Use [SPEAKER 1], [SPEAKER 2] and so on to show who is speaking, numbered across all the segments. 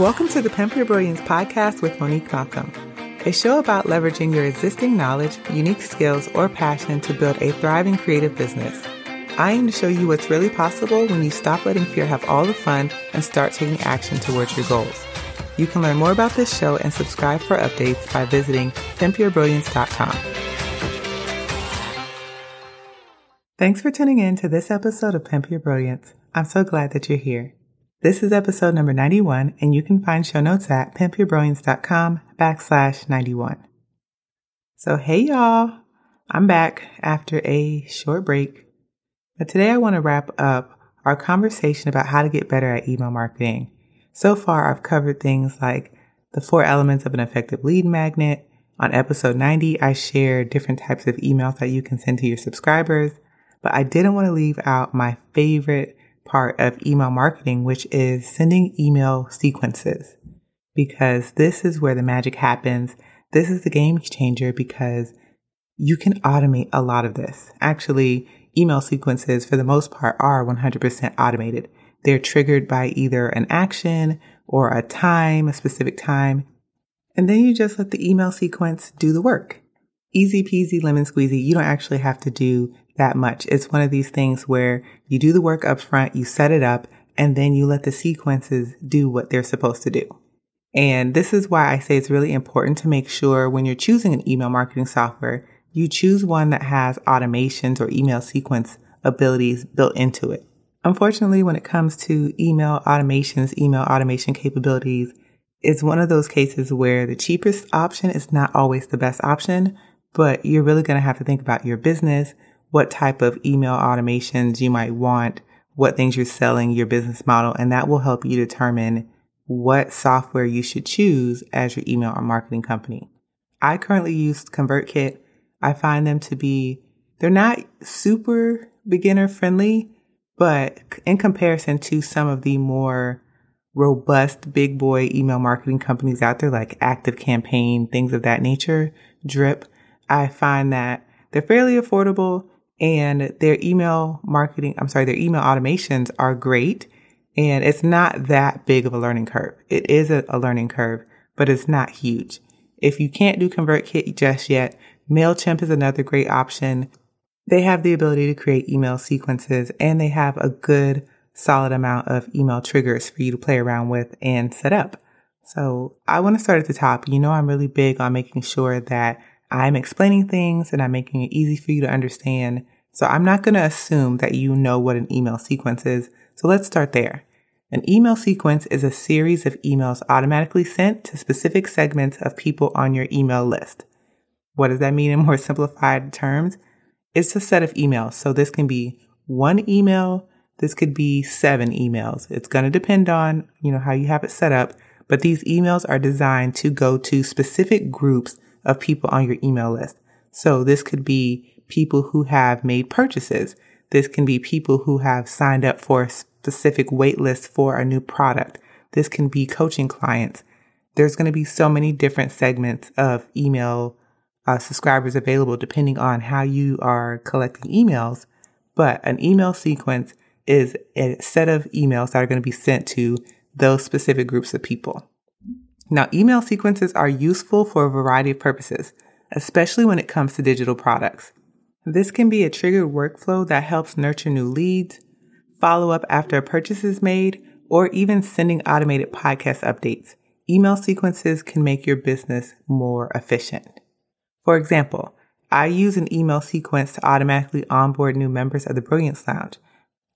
[SPEAKER 1] Welcome to the Pimp Your Brilliance podcast with Monique Malcolm, a show about leveraging your existing knowledge, unique skills, or passion to build a thriving creative business. I aim to show you what's really possible when you stop letting fear have all the fun and start taking action towards your goals. You can learn more about this show and subscribe for updates by visiting pimpyourbrilliance.com. Thanks for tuning in to this episode of Pimp Your Brilliance. I'm so glad that you're here. This is episode number 91, and you can find show notes at pimpyourbrilliance.com backslash 91. So, hey y'all, I'm back after a short break. But today I want to wrap up our conversation about how to get better at email marketing. So far, I've covered things like the four elements of an effective lead magnet. On episode 90, I share different types of emails that you can send to your subscribers, but I didn't want to leave out my favorite part of email marketing, which is sending email sequences, because this is where the magic happens. This is the game changer because you can automate a lot of this. Actually, email sequences for the most part are 100% automated. They're triggered by either an action or a time, a specific time. And then you just let the email sequence do the work. Easy peasy lemon squeezy. You don't actually have to do that much. It's one of these things where you do the work up front, you set it up, and then you let the sequences do what they're supposed to do. And this is why I say it's really important to make sure when you're choosing an email marketing software, you choose one that has automations or email sequence abilities built into it. Unfortunately, when it comes to email automations, email automation capabilities, it's one of those cases where the cheapest option is not always the best option, but you're really going to have to think about your business, what type of email automations you might want, what things you're selling, your business model, and that will help you determine what software you should choose as your email or marketing company. I currently use ConvertKit. I find them to be, they're not super beginner friendly, but in comparison to some of the more robust big boy email marketing companies out there like Active Campaign, things of that nature, Drip, I find that they're fairly affordable and their email marketing, I'm sorry, their email automations are great. And it's not that big of a learning curve. It is a, a learning curve, but it's not huge. If you can't do ConvertKit just yet, MailChimp is another great option. They have the ability to create email sequences and they have a good solid amount of email triggers for you to play around with and set up. So I want to start at the top. You know, I'm really big on making sure that I'm explaining things and I'm making it easy for you to understand. So I'm not going to assume that you know what an email sequence is. So let's start there. An email sequence is a series of emails automatically sent to specific segments of people on your email list. What does that mean in more simplified terms? It's a set of emails. So this can be one email. This could be seven emails. It's going to depend on, you know, how you have it set up. But these emails are designed to go to specific groups of people on your email list. So this could be people who have made purchases. This can be people who have signed up for a specific wait list for a new product. This can be coaching clients. There's going to be so many different segments of email uh, subscribers available depending on how you are collecting emails. But an email sequence is a set of emails that are going to be sent to those specific groups of people. Now, email sequences are useful for a variety of purposes, especially when it comes to digital products. This can be a triggered workflow that helps nurture new leads, follow up after a purchase is made, or even sending automated podcast updates. Email sequences can make your business more efficient. For example, I use an email sequence to automatically onboard new members of the Brilliance Lounge.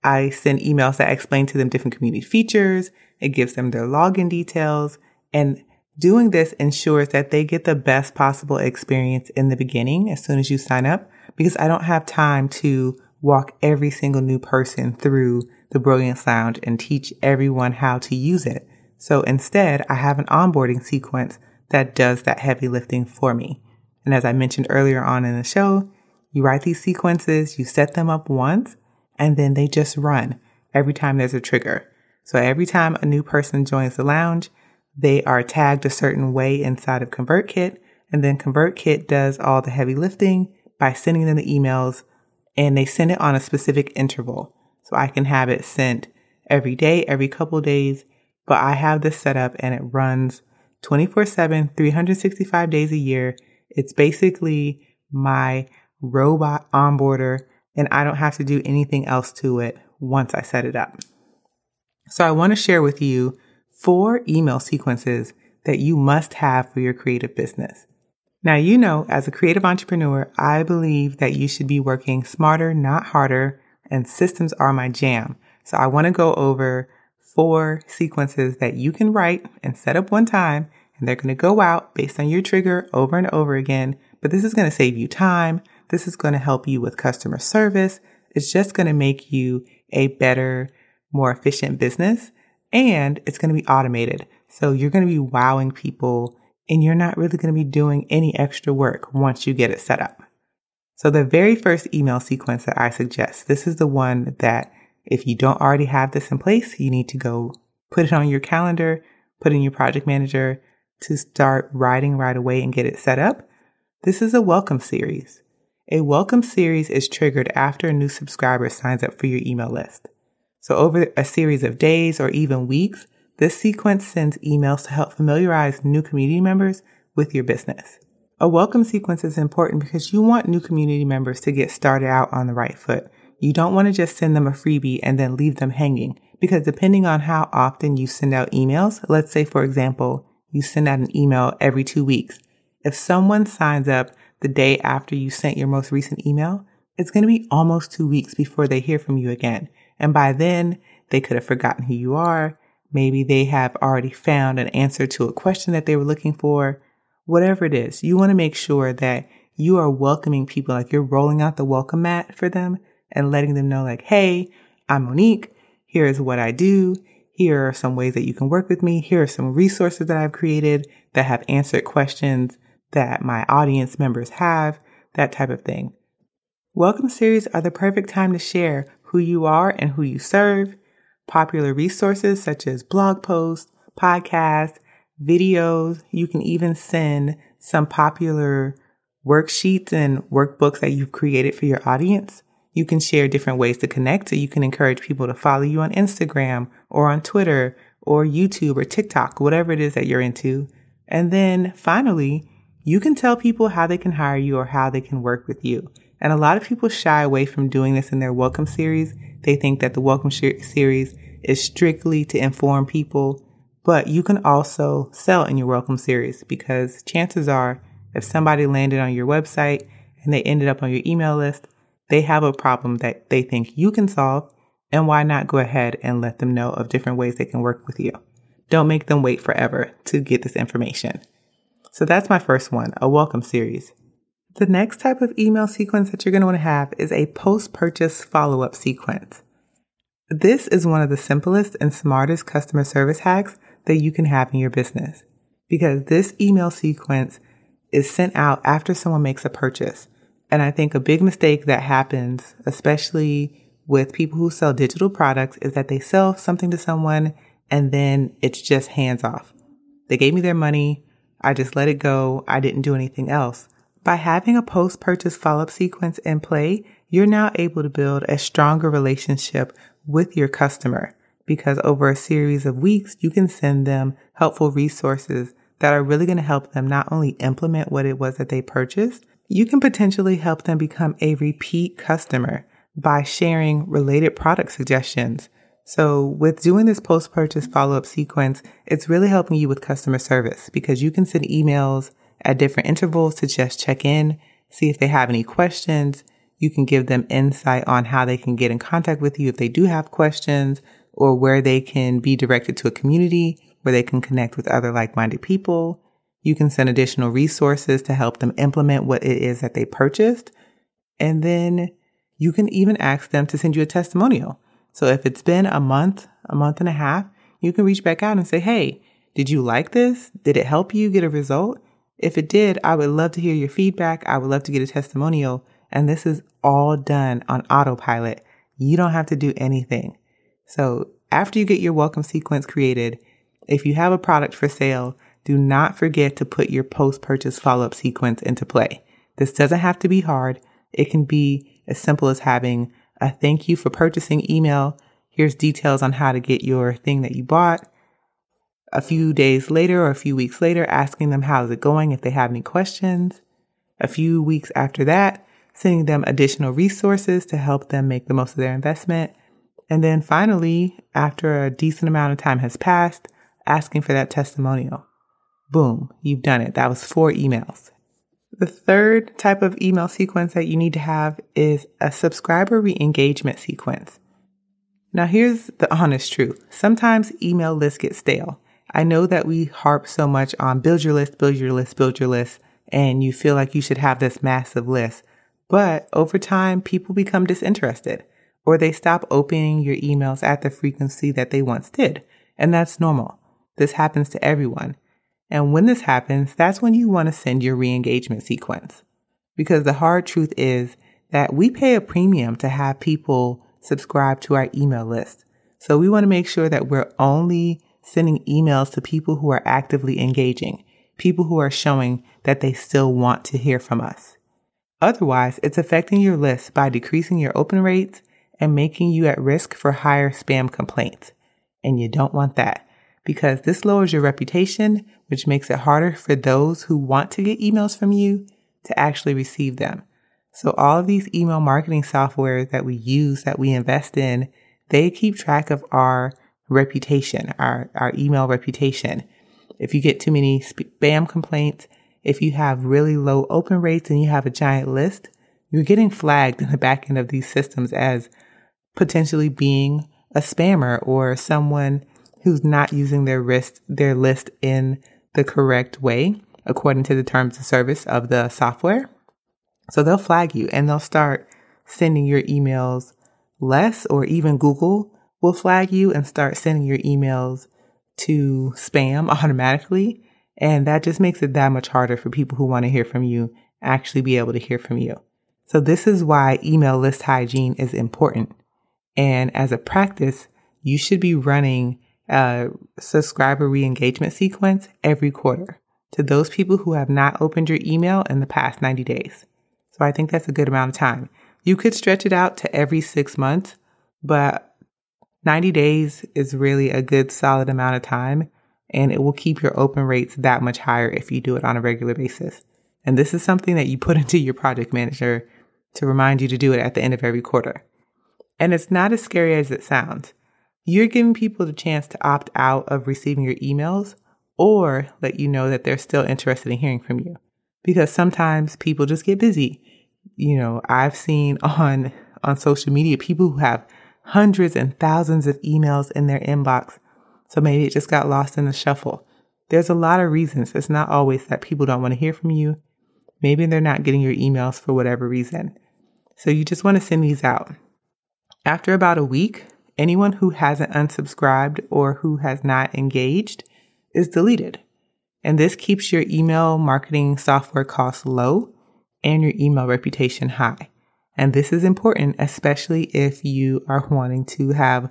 [SPEAKER 1] I send emails that explain to them different community features. It gives them their login details and doing this ensures that they get the best possible experience in the beginning as soon as you sign up, because I don't have time to walk every single new person through the Brilliance Lounge and teach everyone how to use it. So instead, I have an onboarding sequence that does that heavy lifting for me. And as I mentioned earlier on in the show, you write these sequences, you set them up once, and then they just run every time there's a trigger. So every time a new person joins the lounge, they are tagged a certain way inside of ConvertKit, and then ConvertKit does all the heavy lifting by sending them the emails, and they send it on a specific interval. So I can have it sent every day, every couple days, but I have this set up and it runs 24 7, 365 days a year. It's basically my robot onboarder and I don't have to do anything else to it once I set it up. So I want to share with you four email sequences that you must have for your creative business. Now, you know, as a creative entrepreneur, I believe that you should be working smarter, not harder, and systems are my jam. So I want to go over four sequences that you can write and set up one time, and they're going to go out based on your trigger over and over again. But this is going to save you time. This is going to help you with customer service. It's just going to make you a better, more efficient business, and it's going to be automated. So you're going to be wowing people and you're not really going to be doing any extra work once you get it set up. So the very first email sequence that I suggest, this is the one that if you don't already have this in place, you need to go put it on your calendar, put in your project manager to start writing right away and get it set up. This is a welcome series. A welcome series is triggered after a new subscriber signs up for your email list. So over a series of days or even weeks, this sequence sends emails to help familiarize new community members with your business. A welcome sequence is important because you want new community members to get started out on the right foot. You don't want to just send them a freebie and then leave them hanging because depending on how often you send out emails, let's say, for example, you send out an email every two weeks. If someone signs up the day after you sent your most recent email, it's going to be almost two weeks before they hear from you again. And by then, they could have forgotten who you are. Maybe they have already found an answer to a question that they were looking for. Whatever it is, you want to make sure that you are welcoming people, like you're rolling out the welcome mat for them and letting them know, like, hey, I'm Monique. Here is what I do. Here are some ways that you can work with me. Here are some resources that I've created that have answered questions that my audience members have, that type of thing. Welcome series are the perfect time to share who you are and who you serve, popular resources such as blog posts, podcasts, videos. You can even send some popular worksheets and workbooks that you've created for your audience. You can share different ways to connect. So you can encourage people to follow you on Instagram or on Twitter or YouTube or TikTok, whatever it is that you're into. And then finally, you can tell people how they can hire you or how they can work with you. And a lot of people shy away from doing this in their welcome series. They think that the welcome sh- series is strictly to inform people, but you can also sell in your welcome series because chances are if somebody landed on your website and they ended up on your email list, they have a problem that they think you can solve. And why not go ahead and let them know of different ways they can work with you? Don't make them wait forever to get this information. So that's my first one, a welcome series. The next type of email sequence that you're going to want to have is a post purchase follow up sequence. This is one of the simplest and smartest customer service hacks that you can have in your business because this email sequence is sent out after someone makes a purchase. And I think a big mistake that happens, especially with people who sell digital products, is that they sell something to someone and then it's just hands off. They gave me their money. I just let it go. I didn't do anything else. By having a post purchase follow up sequence in play, you're now able to build a stronger relationship with your customer because over a series of weeks, you can send them helpful resources that are really going to help them not only implement what it was that they purchased, you can potentially help them become a repeat customer by sharing related product suggestions. So with doing this post purchase follow up sequence, it's really helping you with customer service because you can send emails at different intervals to just check in, see if they have any questions. You can give them insight on how they can get in contact with you if they do have questions or where they can be directed to a community where they can connect with other like-minded people. You can send additional resources to help them implement what it is that they purchased. And then you can even ask them to send you a testimonial. So if it's been a month, a month and a half, you can reach back out and say, Hey, did you like this? Did it help you get a result? If it did, I would love to hear your feedback. I would love to get a testimonial. And this is all done on autopilot. You don't have to do anything. So after you get your welcome sequence created, if you have a product for sale, do not forget to put your post purchase follow up sequence into play. This doesn't have to be hard. It can be as simple as having a thank you for purchasing email. Here's details on how to get your thing that you bought. A few days later or a few weeks later, asking them how's it going if they have any questions. A few weeks after that, sending them additional resources to help them make the most of their investment. And then finally, after a decent amount of time has passed, asking for that testimonial. Boom, you've done it. That was four emails. The third type of email sequence that you need to have is a subscriber re engagement sequence. Now, here's the honest truth. Sometimes email lists get stale. I know that we harp so much on build your list, build your list, build your list, and you feel like you should have this massive list. But over time, people become disinterested or they stop opening your emails at the frequency that they once did. And that's normal. This happens to everyone. And when this happens, that's when you want to send your re-engagement sequence. Because the hard truth is that we pay a premium to have people subscribe to our email list. So we want to make sure that we're only sending emails to people who are actively engaging, people who are showing that they still want to hear from us. Otherwise, it's affecting your list by decreasing your open rates and making you at risk for higher spam complaints. And you don't want that because this lowers your reputation, which makes it harder for those who want to get emails from you to actually receive them. So all of these email marketing software that we use, that we invest in, they keep track of our reputation, our, our email reputation. If you get too many spam complaints, if you have really low open rates and you have a giant list, you're getting flagged in the back end of these systems as potentially being a spammer or someone who's not using their list, their list in the correct way according to the terms of service of the software. So they'll flag you and they'll start sending your emails less or even Google will flag you and start sending your emails to spam automatically. And that just makes it that much harder for people who want to hear from you actually be able to hear from you. So this is why email list hygiene is important. And as a practice, you should be running a subscriber re-engagement sequence every quarter to those people who have not opened your email in the past 90 days. So I think that's a good amount of time. You could stretch it out to every six months, but 90 days is really a good solid amount of time and it will keep your open rates that much higher if you do it on a regular basis. And this is something that you put into your project manager to remind you to do it at the end of every quarter. And it's not as scary as it sounds. You're giving people the chance to opt out of receiving your emails or let you know that they're still interested in hearing from you. Because sometimes people just get busy. You know, I've seen on, on social media people who have hundreds and thousands of emails in their inbox. So maybe it just got lost in the shuffle. There's a lot of reasons. It's not always that people don't want to hear from you. Maybe they're not getting your emails for whatever reason. So you just want to send these out. After about a week, anyone who hasn't unsubscribed or who has not engaged is deleted. And this keeps your email marketing software costs low and your email reputation high. And this is important, especially if you are wanting to have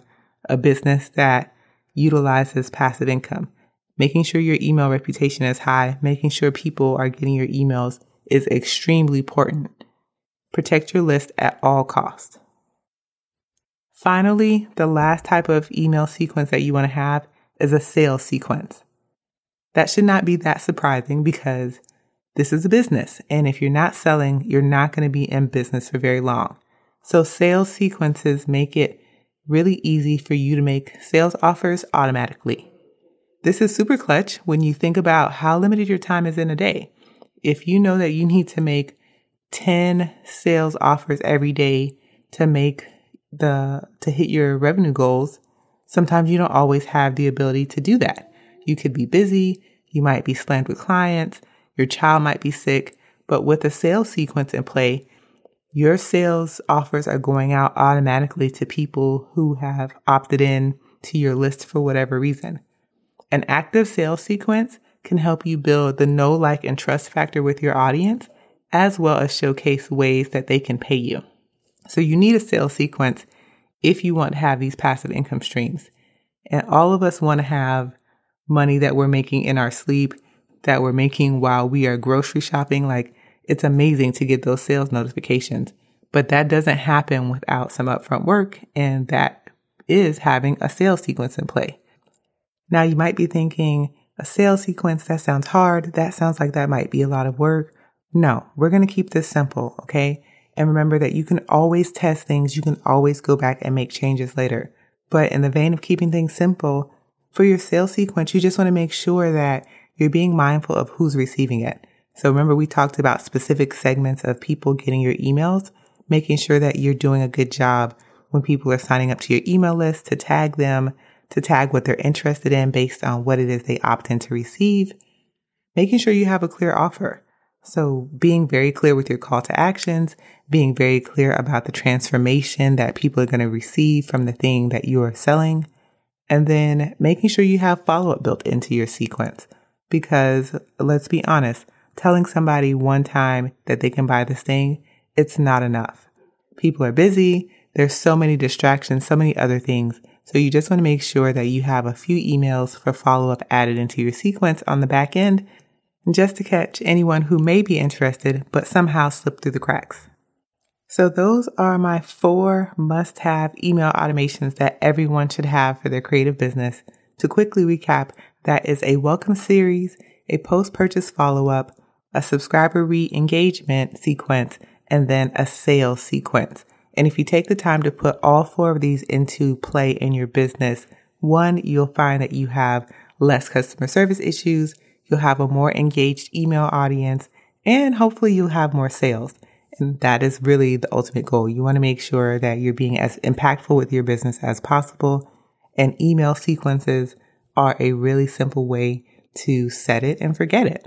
[SPEAKER 1] a business that utilizes passive income. Making sure your email reputation is high, making sure people are getting your emails is extremely important. Protect your list at all costs. Finally, the last type of email sequence that you want to have is a sales sequence. That should not be that surprising because this is a business. And if you're not selling, you're not going to be in business for very long. So sales sequences make it really easy for you to make sales offers automatically. This is super clutch when you think about how limited your time is in a day. If you know that you need to make 10 sales offers every day to make the, to hit your revenue goals, sometimes you don't always have the ability to do that. You could be busy. You might be slammed with clients. Your child might be sick. But with a sales sequence in play, your sales offers are going out automatically to people who have opted in to your list for whatever reason. An active sales sequence can help you build the know, like, and trust factor with your audience, as well as showcase ways that they can pay you. So you need a sales sequence if you want to have these passive income streams. And all of us want to have money that we're making in our sleep, that we're making while we are grocery shopping. Like it's amazing to get those sales notifications, but that doesn't happen without some upfront work. And that is having a sales sequence in play. Now you might be thinking, a sales sequence, that sounds hard. That sounds like that might be a lot of work. No, we're going to keep this simple. Okay. And remember that you can always test things. You can always go back and make changes later. But in the vein of keeping things simple, for your sales sequence, you just want to make sure that you're being mindful of who's receiving it. So remember we talked about specific segments of people getting your emails, making sure that you're doing a good job when people are signing up to your email list to tag them, to tag what they're interested in based on what it is they opt in to receive, making sure you have a clear offer. So being very clear with your call to actions, being very clear about the transformation that people are going to receive from the thing that you are selling, and then making sure you have follow up built into your sequence. Because let's be honest, telling somebody one time that they can buy this thing, it's not enough. People are busy. There's so many distractions, so many other things. So you just want to make sure that you have a few emails for follow up added into your sequence on the back end just to catch anyone who may be interested but somehow slipped through the cracks. So those are my four must have email automations that everyone should have for their creative business. To quickly recap, that is a welcome series, a post purchase follow up, a subscriber re engagement sequence, and then a sales sequence. And if you take the time to put all four of these into play in your business, one, you'll find that you have less customer service issues, you'll have a more engaged email audience, and hopefully you'll have more sales. And that is really the ultimate goal. You want to make sure that you're being as impactful with your business as possible. And email sequences are a really simple way to set it and forget it.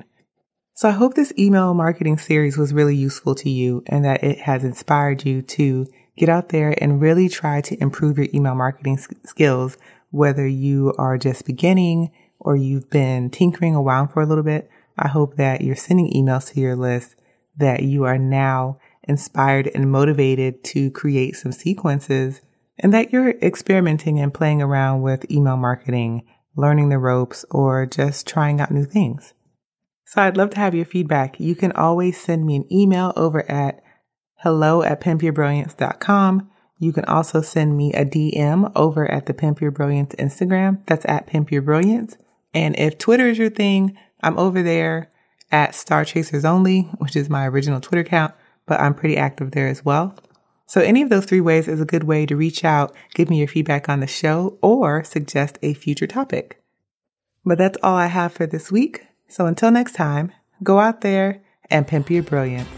[SPEAKER 1] So I hope this email marketing series was really useful to you and that it has inspired you to get out there and really try to improve your email marketing skills, whether you are just beginning or you've been tinkering around for a little bit. I hope that you're sending emails to your list, that you are now inspired and motivated to create some sequences and that you're experimenting and playing around with email marketing, learning the ropes, or just trying out new things. So I'd love to have your feedback. You can always send me an email over at hello at pimpyourbrilliance.com. You can also send me a DM over at the Pimp Your Brilliance Instagram. That's at Pimp Your Brilliance. And if Twitter is your thing, I'm over there at Star Chasers Only, which is my original Twitter account, but I'm pretty active there as well. So any of those three ways is a good way to reach out, give me your feedback on the show, or suggest a future topic. But that's all I have for this week. So until next time, go out there and pimp your brilliance.